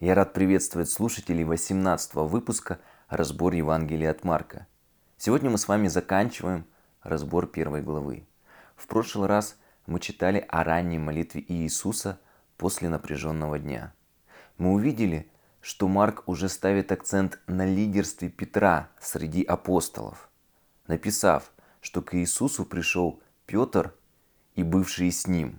Я рад приветствовать слушателей 18 выпуска «Разбор Евангелия от Марка». Сегодня мы с вами заканчиваем разбор первой главы. В прошлый раз мы читали о ранней молитве Иисуса после напряженного дня. Мы увидели, что Марк уже ставит акцент на лидерстве Петра среди апостолов, написав, что к Иисусу пришел Петр и бывшие с ним.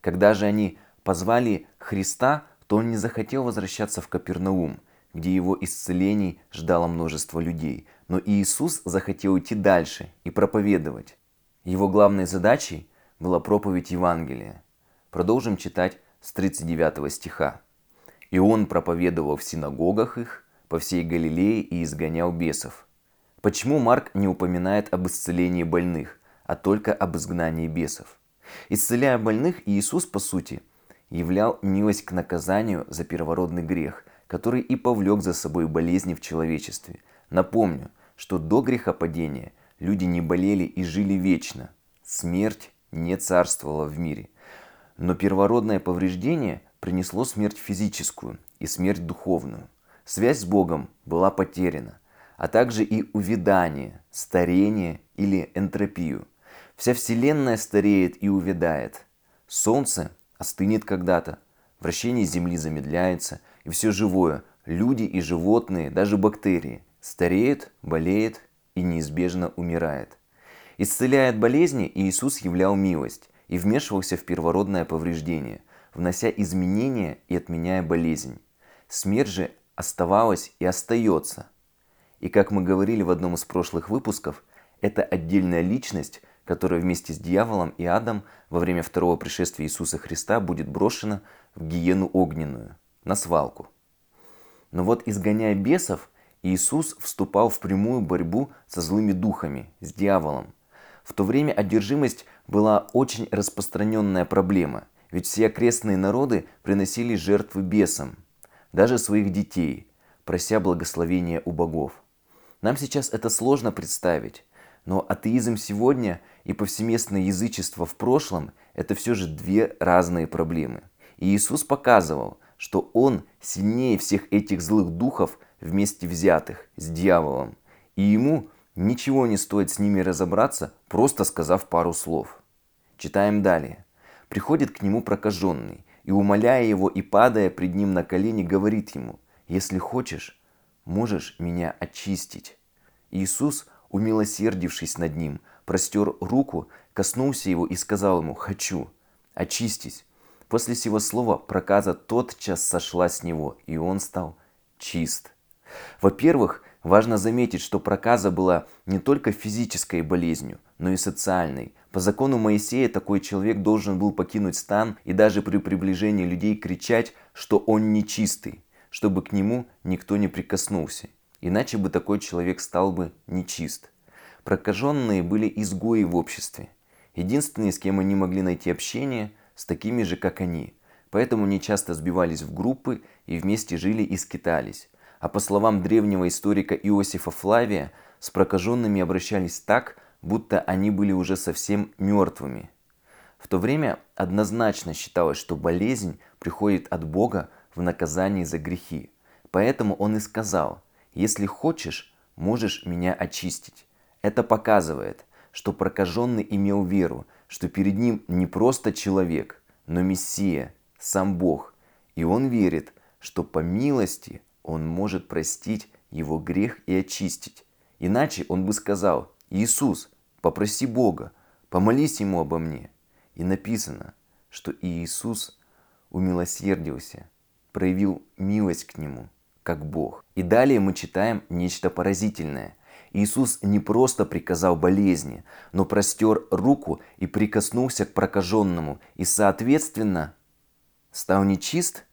Когда же они позвали Христа, то он не захотел возвращаться в Капернаум, где его исцелений ждало множество людей. Но Иисус захотел идти дальше и проповедовать. Его главной задачей была проповедь Евангелия. Продолжим читать с 39 стиха. «И он проповедовал в синагогах их по всей Галилее и изгонял бесов». Почему Марк не упоминает об исцелении больных, а только об изгнании бесов? Исцеляя больных, Иисус, по сути, являл милость к наказанию за первородный грех, который и повлек за собой болезни в человечестве. Напомню, что до грехопадения люди не болели и жили вечно. Смерть не царствовала в мире. Но первородное повреждение принесло смерть физическую и смерть духовную. Связь с Богом была потеряна, а также и увядание, старение или энтропию. Вся Вселенная стареет и увядает. Солнце остынет когда-то, вращение Земли замедляется, и все живое, люди и животные, даже бактерии, стареет, болеет и неизбежно умирает. Исцеляя от болезни, Иисус являл милость и вмешивался в первородное повреждение, внося изменения и отменяя болезнь. Смерть же оставалась и остается. И как мы говорили в одном из прошлых выпусков, это отдельная личность, которая вместе с дьяволом и адом во время второго пришествия Иисуса Христа будет брошена в гиену огненную, на свалку. Но вот изгоняя бесов, Иисус вступал в прямую борьбу со злыми духами, с дьяволом. В то время одержимость была очень распространенная проблема, ведь все окрестные народы приносили жертвы бесам, даже своих детей, прося благословения у богов. Нам сейчас это сложно представить, но атеизм сегодня и повсеместное язычество в прошлом – это все же две разные проблемы. И Иисус показывал, что Он сильнее всех этих злых духов вместе взятых с дьяволом. И Ему ничего не стоит с ними разобраться, просто сказав пару слов. Читаем далее. Приходит к нему прокаженный, и, умоляя его и падая пред ним на колени, говорит ему, «Если хочешь, можешь меня очистить». Иисус умилосердившись над ним, простер руку, коснулся его и сказал ему «Хочу, очистись». После сего слова проказа тотчас сошла с него, и он стал чист. Во-первых, важно заметить, что проказа была не только физической болезнью, но и социальной. По закону Моисея такой человек должен был покинуть стан и даже при приближении людей кричать, что он нечистый, чтобы к нему никто не прикоснулся. Иначе бы такой человек стал бы нечист. Прокаженные были изгои в обществе. Единственные, с кем они могли найти общение, с такими же, как они. Поэтому они часто сбивались в группы и вместе жили и скитались. А по словам древнего историка Иосифа Флавия, с прокаженными обращались так, будто они были уже совсем мертвыми. В то время однозначно считалось, что болезнь приходит от Бога в наказании за грехи. Поэтому он и сказал – если хочешь, можешь меня очистить. Это показывает, что прокаженный имел веру, что перед ним не просто человек, но Мессия, сам Бог. И он верит, что по милости он может простить его грех и очистить. Иначе он бы сказал, Иисус, попроси Бога, помолись ему обо мне. И написано, что Иисус умилосердился, проявил милость к нему – как Бог. И далее мы читаем нечто поразительное. Иисус не просто приказал болезни, но простер руку и прикоснулся к прокаженному, и, соответственно, стал нечист.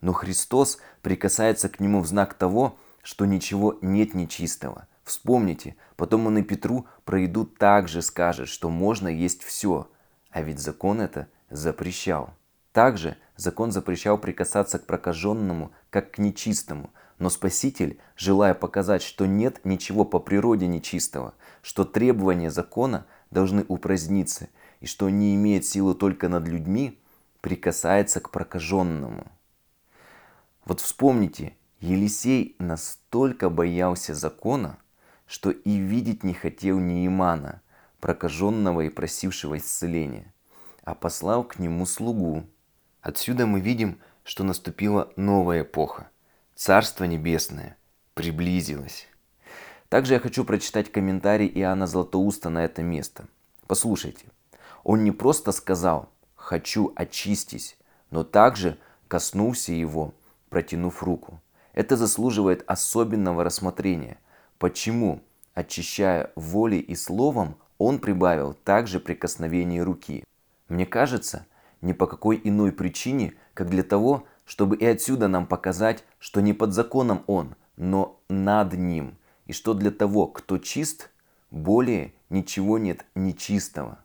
Но Христос прикасается к нему в знак того, что ничего нет нечистого. Вспомните, потом он и Петру про еду также скажет, что можно есть все, а ведь закон это запрещал. Также закон запрещал прикасаться к прокаженному, как к нечистому, но Спаситель, желая показать, что нет ничего по природе нечистого, что требования закона должны упраздниться и что не имеет силы только над людьми, прикасается к прокаженному. Вот вспомните, Елисей настолько боялся закона, что и видеть не хотел Неимана, прокаженного и просившего исцеления, а послал к нему слугу. Отсюда мы видим, что наступила новая эпоха. Царство Небесное приблизилось. Также я хочу прочитать комментарий Иоанна Златоуста на это место. Послушайте. Он не просто сказал «хочу очистись», но также коснулся его, протянув руку. Это заслуживает особенного рассмотрения. Почему, очищая волей и словом, он прибавил также прикосновение руки? Мне кажется, ни по какой иной причине, как для того, чтобы и отсюда нам показать, что не под законом он, но над ним, и что для того, кто чист, более ничего нет нечистого.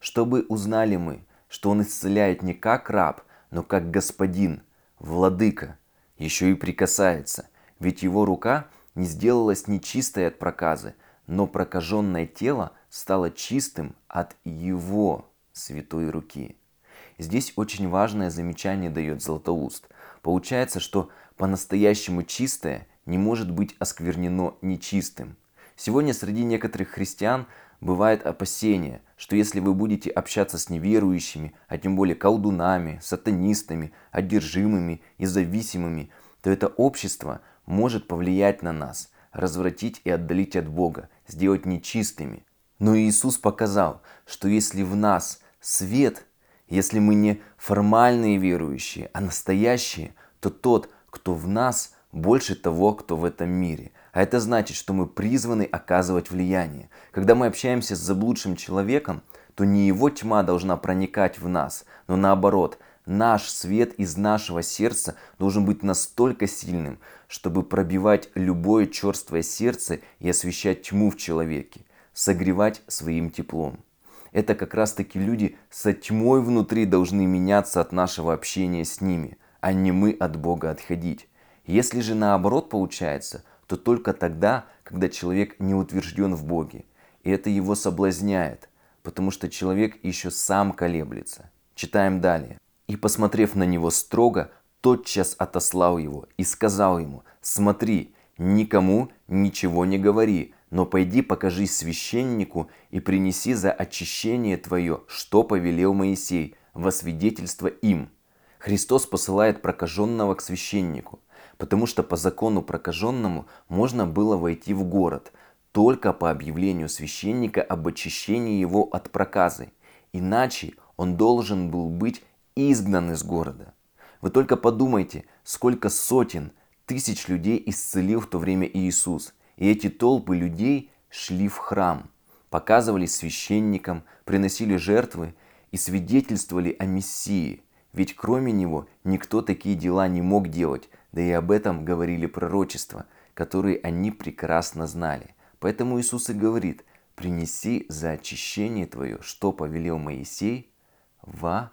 Чтобы узнали мы, что он исцеляет не как раб, но как господин, владыка, еще и прикасается, ведь его рука не сделалась нечистой от проказы, но прокаженное тело стало чистым от его святой руки. Здесь очень важное замечание дает Златоуст. Получается, что по-настоящему чистое не может быть осквернено нечистым. Сегодня среди некоторых христиан бывает опасение, что если вы будете общаться с неверующими, а тем более колдунами, сатанистами, одержимыми и зависимыми, то это общество может повлиять на нас, развратить и отдалить от Бога, сделать нечистыми. Но Иисус показал, что если в нас свет, если мы не формальные верующие, а настоящие, то тот, кто в нас, больше того, кто в этом мире. А это значит, что мы призваны оказывать влияние. Когда мы общаемся с заблудшим человеком, то не его тьма должна проникать в нас, но наоборот, наш свет из нашего сердца должен быть настолько сильным, чтобы пробивать любое черствое сердце и освещать тьму в человеке, согревать своим теплом. Это как раз таки люди со тьмой внутри должны меняться от нашего общения с ними, а не мы от Бога отходить. Если же наоборот получается, то только тогда, когда человек не утвержден в Боге. И это его соблазняет, потому что человек еще сам колеблется. Читаем далее. «И, посмотрев на него строго, тотчас отослал его и сказал ему, «Смотри, никому ничего не говори, но пойди покажись священнику и принеси за очищение твое, что повелел Моисей, во свидетельство им». Христос посылает прокаженного к священнику – потому что по закону прокаженному можно было войти в город только по объявлению священника об очищении его от проказы, иначе он должен был быть изгнан из города. Вы только подумайте, сколько сотен, тысяч людей исцелил в то время Иисус, и эти толпы людей шли в храм, показывались священникам, приносили жертвы и свидетельствовали о Мессии, ведь кроме него никто такие дела не мог делать, да и об этом говорили пророчества, которые они прекрасно знали. Поэтому Иисус и говорит, принеси за очищение твое, что повелел Моисей, во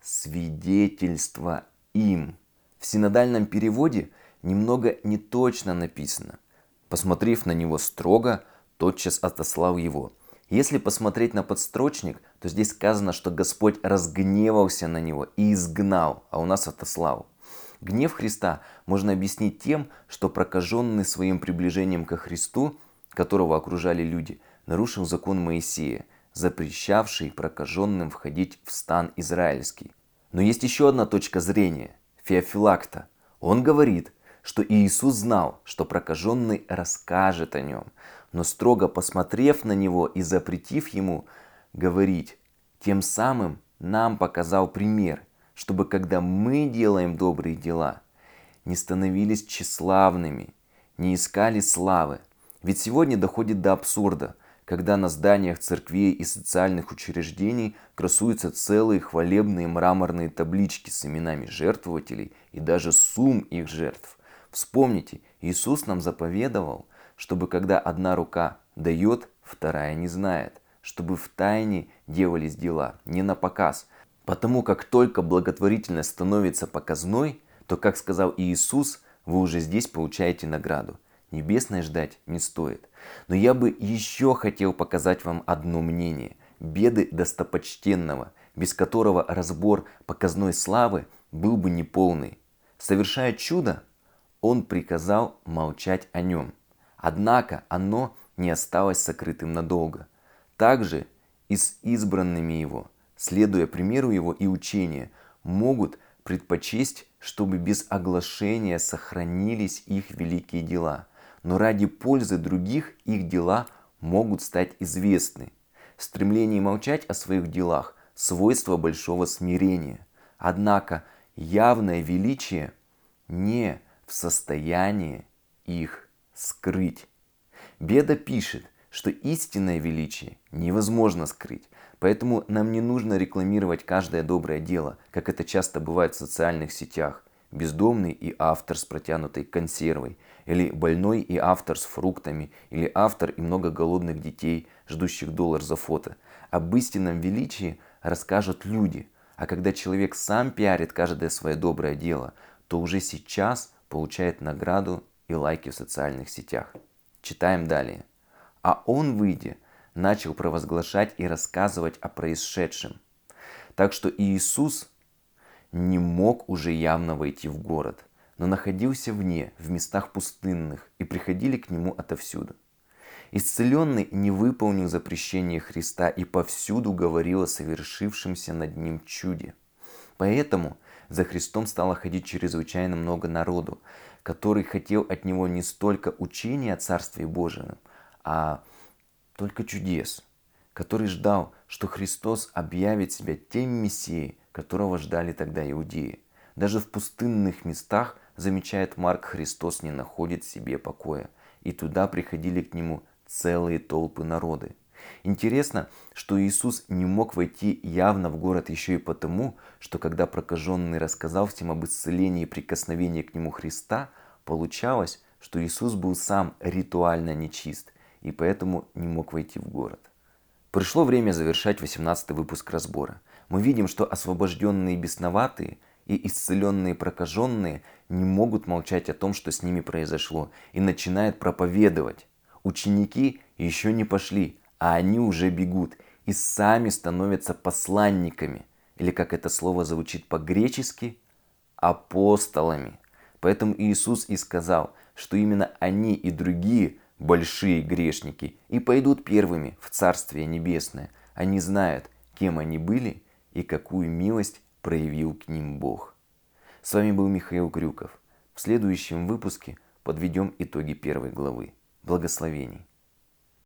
свидетельство им. В синодальном переводе немного неточно написано. Посмотрев на него строго, тотчас отослал его. Если посмотреть на подстрочник, то здесь сказано, что Господь разгневался на него и изгнал, а у нас отослал. Гнев Христа можно объяснить тем, что прокаженный своим приближением ко Христу, которого окружали люди, нарушил закон Моисея, запрещавший прокаженным входить в стан израильский. Но есть еще одна точка зрения – Феофилакта. Он говорит, что Иисус знал, что прокаженный расскажет о нем, но строго посмотрев на него и запретив ему говорить, тем самым нам показал пример, чтобы когда мы делаем добрые дела, не становились тщеславными, не искали славы. Ведь сегодня доходит до абсурда, когда на зданиях церквей и социальных учреждений красуются целые хвалебные мраморные таблички с именами жертвователей и даже сумм их жертв. Вспомните, Иисус нам заповедовал, чтобы когда одна рука дает, вторая не знает, чтобы в тайне делались дела, не на показ – Потому как только благотворительность становится показной, то, как сказал Иисус, вы уже здесь получаете награду. Небесной ждать не стоит. Но я бы еще хотел показать вам одно мнение. Беды достопочтенного, без которого разбор показной славы был бы неполный. Совершая чудо, он приказал молчать о нем. Однако оно не осталось сокрытым надолго. Также и с избранными его, следуя примеру его и учения, могут предпочесть, чтобы без оглашения сохранились их великие дела. Но ради пользы других их дела могут стать известны. Стремление молчать о своих делах – свойство большого смирения. Однако явное величие не в состоянии их скрыть. Беда пишет, что истинное величие невозможно скрыть, поэтому нам не нужно рекламировать каждое доброе дело, как это часто бывает в социальных сетях. Бездомный и автор с протянутой консервой, или больной и автор с фруктами, или автор и много голодных детей, ждущих доллар за фото. Об истинном величии расскажут люди, а когда человек сам пиарит каждое свое доброе дело, то уже сейчас получает награду и лайки в социальных сетях. Читаем далее. А он, выйдя, начал провозглашать и рассказывать о происшедшем. Так что Иисус не мог уже явно войти в город, но находился вне, в местах пустынных, и приходили к нему отовсюду. Исцеленный не выполнил запрещение Христа и повсюду говорил о совершившемся над ним чуде. Поэтому за Христом стало ходить чрезвычайно много народу, который хотел от него не столько учения о Царстве Божьем, а только чудес, который ждал, что Христос объявит себя тем Мессией, которого ждали тогда иудеи. Даже в пустынных местах, замечает Марк, Христос не находит себе покоя, и туда приходили к нему целые толпы народы. Интересно, что Иисус не мог войти явно в город еще и потому, что когда прокаженный рассказал всем об исцелении и прикосновении к нему Христа, получалось, что Иисус был сам ритуально нечист и поэтому не мог войти в город. Пришло время завершать 18 выпуск разбора. Мы видим, что освобожденные бесноватые и исцеленные прокаженные не могут молчать о том, что с ними произошло, и начинают проповедовать. Ученики еще не пошли, а они уже бегут и сами становятся посланниками, или как это слово звучит по-гречески, апостолами. Поэтому Иисус и сказал, что именно они и другие большие грешники и пойдут первыми в Царствие Небесное. Они знают, кем они были и какую милость проявил к ним Бог. С вами был Михаил Крюков. В следующем выпуске подведем итоги первой главы. Благословений!